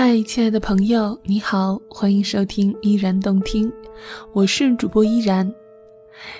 嗨，亲爱的朋友，你好，欢迎收听依然动听，我是主播依然。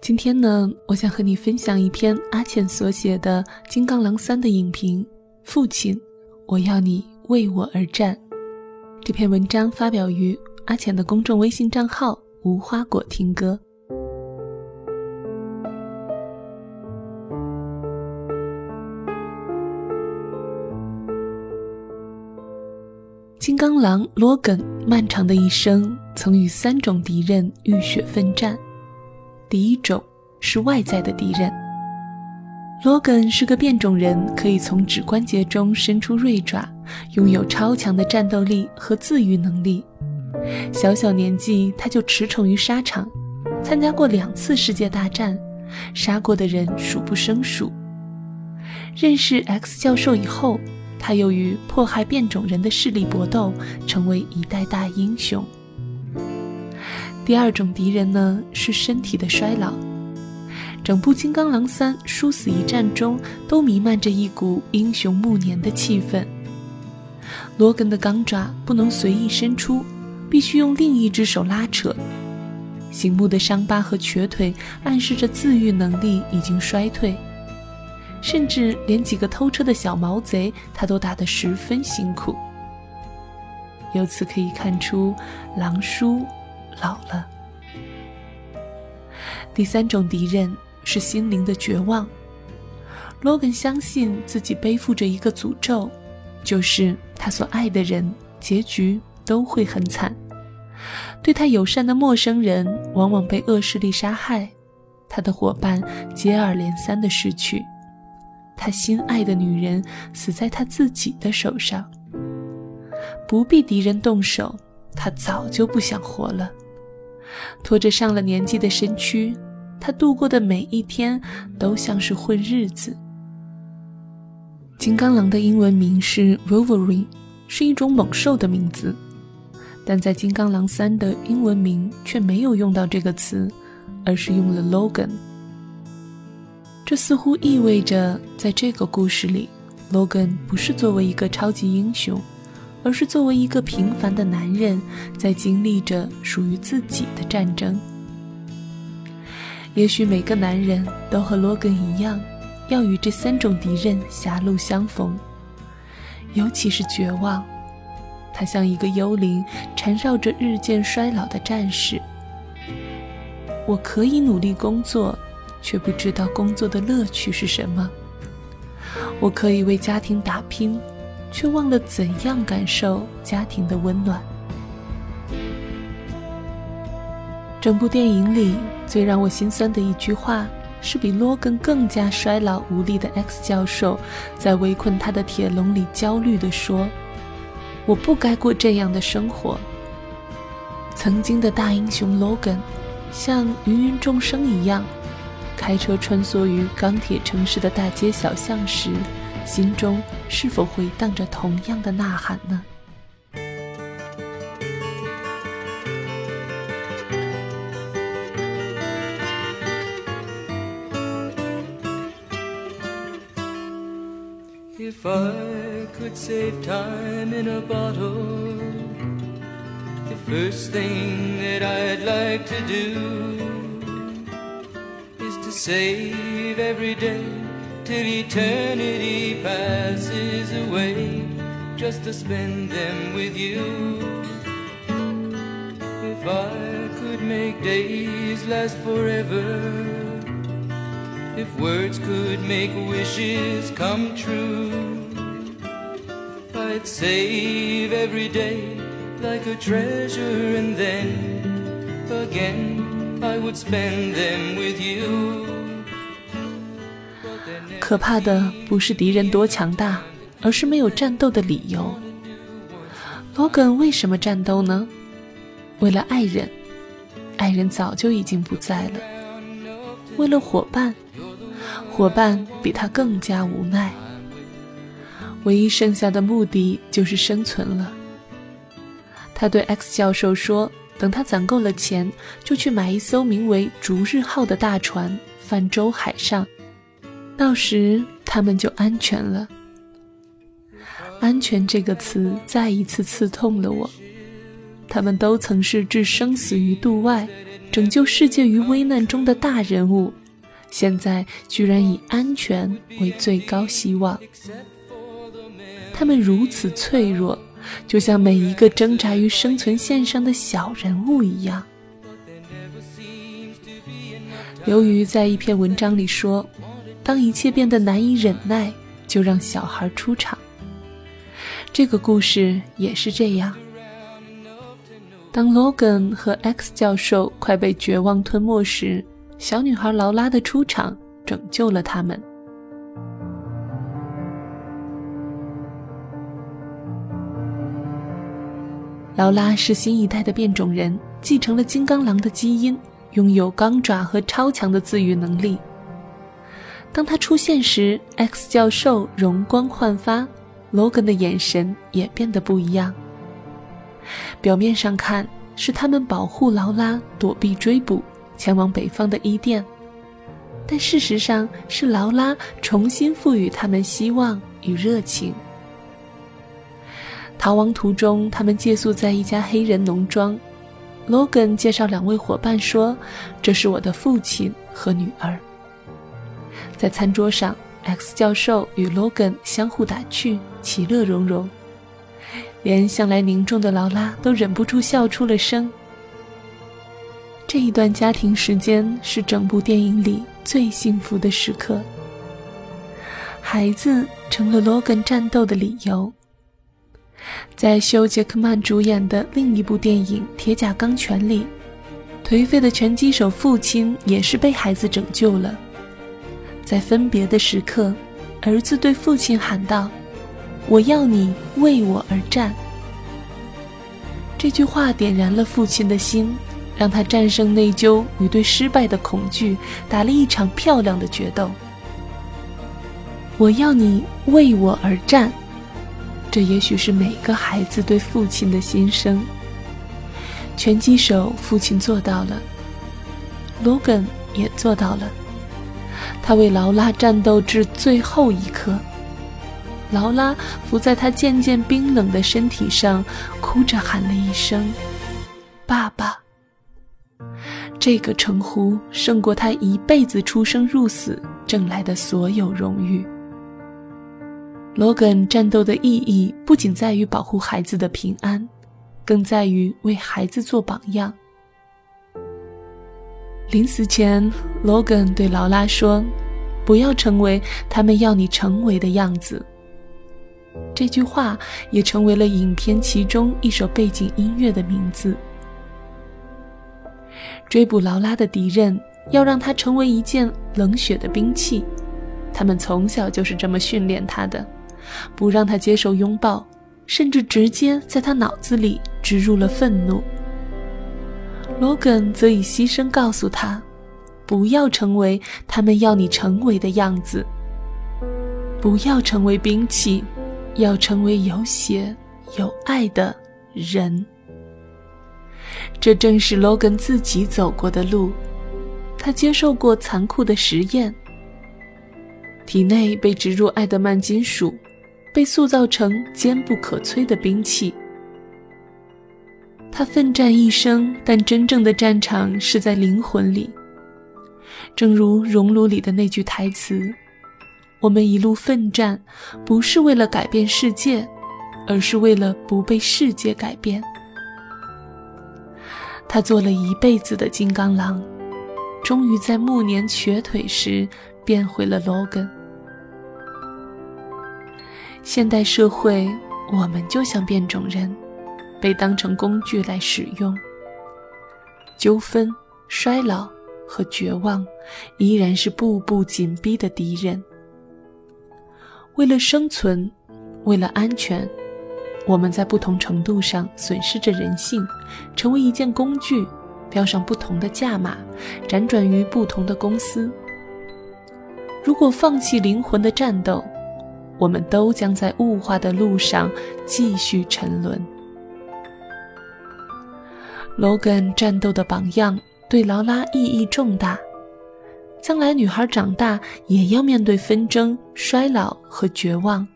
今天呢，我想和你分享一篇阿浅所写的《金刚狼三》的影评。父亲，我要你为我而战。这篇文章发表于阿浅的公众微信账号“无花果听歌”。金刚狼 Logan 漫长的一生曾与三种敌人浴血奋战。第一种是外在的敌人。Logan 是个变种人，可以从指关节中伸出锐爪，拥有超强的战斗力和自愈能力。小小年纪他就驰骋于沙场，参加过两次世界大战，杀过的人数不胜数。认识 X 教授以后。他又与迫害变种人的势力搏斗，成为一代大英雄。第二种敌人呢，是身体的衰老。整部《金刚狼三：殊死一战》中都弥漫着一股英雄暮年的气氛。罗根的钢爪不能随意伸出，必须用另一只手拉扯。醒目的伤疤和瘸腿暗示着自愈能力已经衰退。甚至连几个偷车的小毛贼，他都打得十分辛苦。由此可以看出，狼叔老了。第三种敌人是心灵的绝望。罗根相信自己背负着一个诅咒，就是他所爱的人结局都会很惨。对他友善的陌生人往往被恶势力杀害，他的伙伴接二连三的失去。他心爱的女人死在他自己的手上，不必敌人动手，他早就不想活了。拖着上了年纪的身躯，他度过的每一天都像是混日子。金刚狼的英文名是 Wolverine，是一种猛兽的名字，但在《金刚狼三》的英文名却没有用到这个词，而是用了 Logan。这似乎意味着，在这个故事里，Logan 不是作为一个超级英雄，而是作为一个平凡的男人，在经历着属于自己的战争。也许每个男人都和 Logan 一样，要与这三种敌人狭路相逢。尤其是绝望，他像一个幽灵，缠绕着日渐衰老的战士。我可以努力工作。却不知道工作的乐趣是什么。我可以为家庭打拼，却忘了怎样感受家庭的温暖。整部电影里最让我心酸的一句话，是比罗根更加衰老无力的 X 教授在围困他的铁笼里焦虑地说：“我不该过这样的生活。”曾经的大英雄 Logan，像芸芸众生一样。开车穿梭于钢铁城市的大街小巷时，心中是否回荡着同样的呐喊呢？If I could save time in a bottle, the first thing that I'd like to do. Save every day till eternity passes away just to spend them with you. If I could make days last forever, if words could make wishes come true, I'd save every day like a treasure and then again I would spend them with you. 可怕的不是敌人多强大，而是没有战斗的理由。罗根为什么战斗呢？为了爱人，爱人早就已经不在了。为了伙伴，伙伴比他更加无奈。唯一剩下的目的就是生存了。他对 X 教授说：“等他攒够了钱，就去买一艘名为‘逐日号’的大船，泛舟海上。”到时他们就安全了。安全这个词再一次刺痛了我。他们都曾是置生死于度外、拯救世界于危难中的大人物，现在居然以安全为最高希望。他们如此脆弱，就像每一个挣扎于生存线上的小人物一样。刘瑜在一篇文章里说：“当一切变得难以忍耐，就让小孩出场。”这个故事也是这样。当 Logan 和 X 教授快被绝望吞没时，小女孩劳拉的出场拯救了他们。劳拉是新一代的变种人，继承了金刚狼的基因，拥有钢爪和超强的自愈能力。当他出现时，X 教授容光焕发，Logan 的眼神也变得不一样。表面上看是他们保护劳拉躲避追捕，前往北方的伊甸，但事实上是劳拉重新赋予他们希望与热情。逃亡途中，他们借宿在一家黑人农庄。Logan 介绍两位伙伴说：“这是我的父亲和女儿。”在餐桌上，X 教授与 Logan 相互打趣，其乐融融。连向来凝重的劳拉都忍不住笑出了声。这一段家庭时间是整部电影里最幸福的时刻。孩子成了 Logan 战斗的理由。在休·杰克曼主演的另一部电影《铁甲钢拳》里，颓废的拳击手父亲也是被孩子拯救了。在分别的时刻，儿子对父亲喊道。我要你为我而战。这句话点燃了父亲的心，让他战胜内疚与对失败的恐惧，打了一场漂亮的决斗。我要你为我而战，这也许是每个孩子对父亲的心声。拳击手父亲做到了，Logan 也做到了，他为劳拉战斗至最后一刻。劳拉伏在他渐渐冰冷的身体上，哭着喊了一声：“爸爸。”这个称呼胜过他一辈子出生入死挣来的所有荣誉。罗根战斗的意义不仅在于保护孩子的平安，更在于为孩子做榜样。临死前，罗根对劳拉说：“不要成为他们要你成为的样子。”这句话也成为了影片其中一首背景音乐的名字。追捕劳拉的敌人要让她成为一件冷血的兵器，他们从小就是这么训练她的，不让她接受拥抱，甚至直接在她脑子里植入了愤怒。罗根则以牺牲告诉他，不要成为他们要你成为的样子，不要成为兵器。要成为有血有爱的人，这正是 Logan 自己走过的路。他接受过残酷的实验，体内被植入爱德曼金属，被塑造成坚不可摧的兵器。他奋战一生，但真正的战场是在灵魂里。正如《熔炉》里的那句台词。我们一路奋战，不是为了改变世界，而是为了不被世界改变。他做了一辈子的金刚狼，终于在暮年瘸腿时变回了 Logan。现代社会，我们就像变种人，被当成工具来使用。纠纷、衰老和绝望，依然是步步紧逼的敌人。为了生存，为了安全，我们在不同程度上损失着人性，成为一件工具，标上不同的价码，辗转于不同的公司。如果放弃灵魂的战斗，我们都将在物化的路上继续沉沦。Logan 战斗的榜样对劳拉意义重大。将来，女孩长大也要面对纷争、衰老和绝望。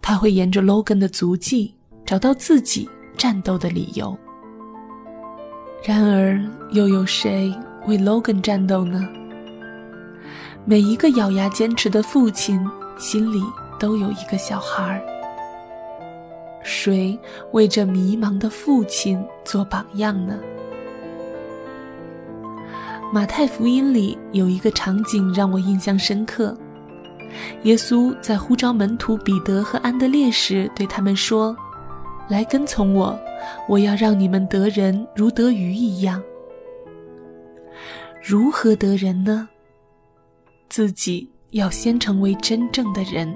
他会沿着 Logan 的足迹找到自己战斗的理由。然而，又有谁为 Logan 战斗呢？每一个咬牙坚持的父亲心里都有一个小孩儿。谁为这迷茫的父亲做榜样呢？马太福音里有一个场景让我印象深刻。耶稣在呼召门徒彼得和安德烈时，对他们说：“来跟从我，我要让你们得人如得鱼一样。如何得人呢？自己要先成为真正的人。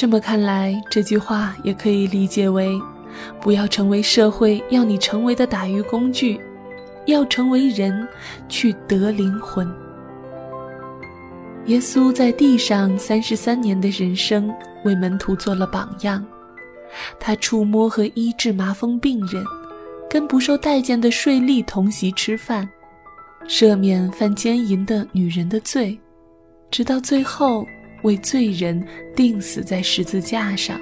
这么看来，这句话也可以理解为：不要成为社会要你成为的打鱼工具，要成为人，去得灵魂。”耶稣在地上三十三年的人生，为门徒做了榜样。他触摸和医治麻风病人，跟不受待见的税吏同席吃饭，赦免犯奸淫的女人的罪，直到最后为罪人钉死在十字架上。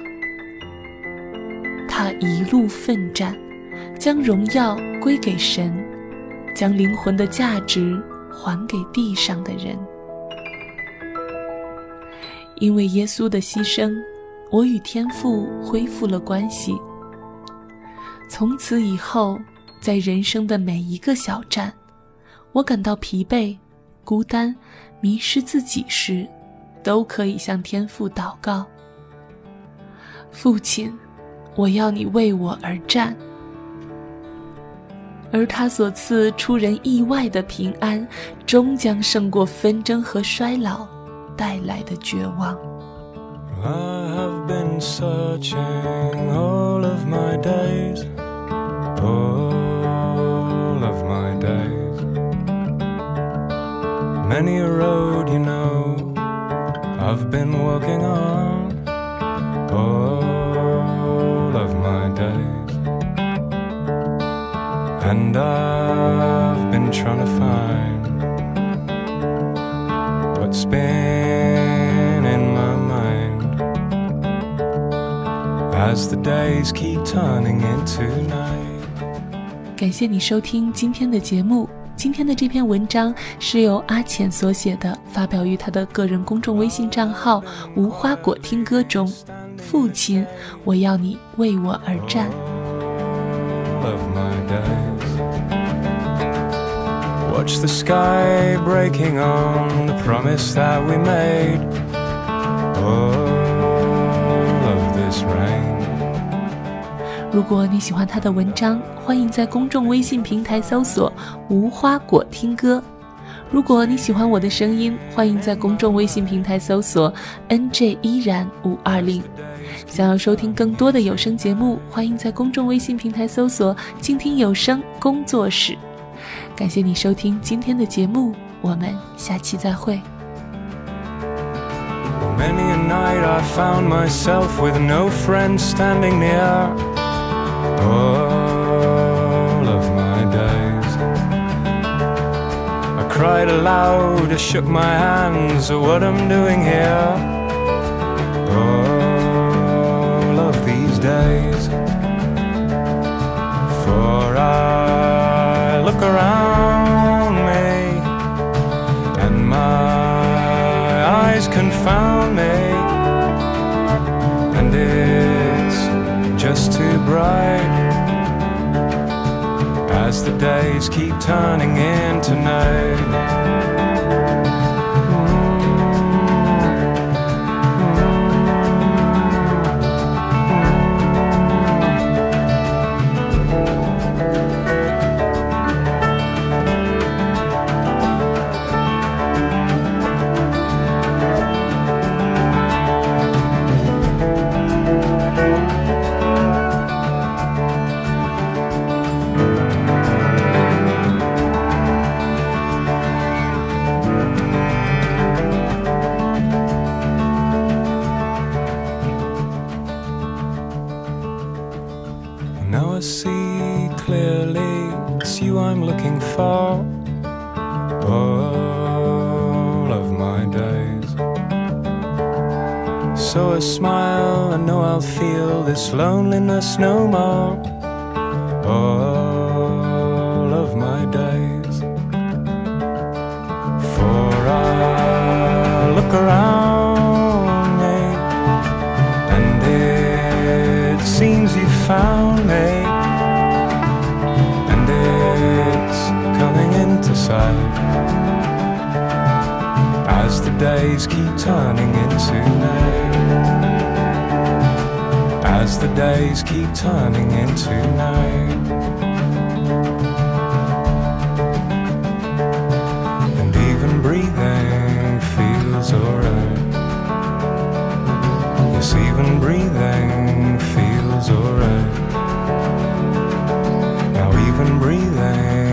他一路奋战，将荣耀归给神，将灵魂的价值还给地上的人。因为耶稣的牺牲，我与天父恢复了关系。从此以后，在人生的每一个小站，我感到疲惫、孤单、迷失自己时，都可以向天父祷告：“父亲，我要你为我而战。”而他所赐出人意外的平安，终将胜过纷争和衰老。带来的绝望。I have been searching all of my days, all of my days. Many a road, you know, I've been walking on all of my days. And I've been trying to find what's been in my mind as the days keep turning into night. 感谢你收听今天的节目。 今天的这篇文章是由阿浅所写的，发表于他的个人公众微信账号“无花果听歌”中。父亲，我要你为我而战。Watch the sky breaking on the promise that we made. All 如果你喜欢他的文章，欢迎在公众微信平台搜索“无花果听歌”。如果你喜欢我的声音，欢迎在公众微信平台搜索 “nj 依然五二零”。想要收听更多的有声节目，欢迎在公众微信平台搜索“静听有声工作室”。感谢你收听今天的节目，我们下期再会。Many a night I found myself with no friend standing near. All of my days. I cried aloud, I shook my hands at what I'm doing here. Now I see clearly it's you I'm looking for. All of my days. So I smile, I know I'll feel this loneliness no more. All sight as the days keep turning into night. As the days keep turning into night. And even breathing feels alright. Yes, even breathing feels alright. Now, even breathing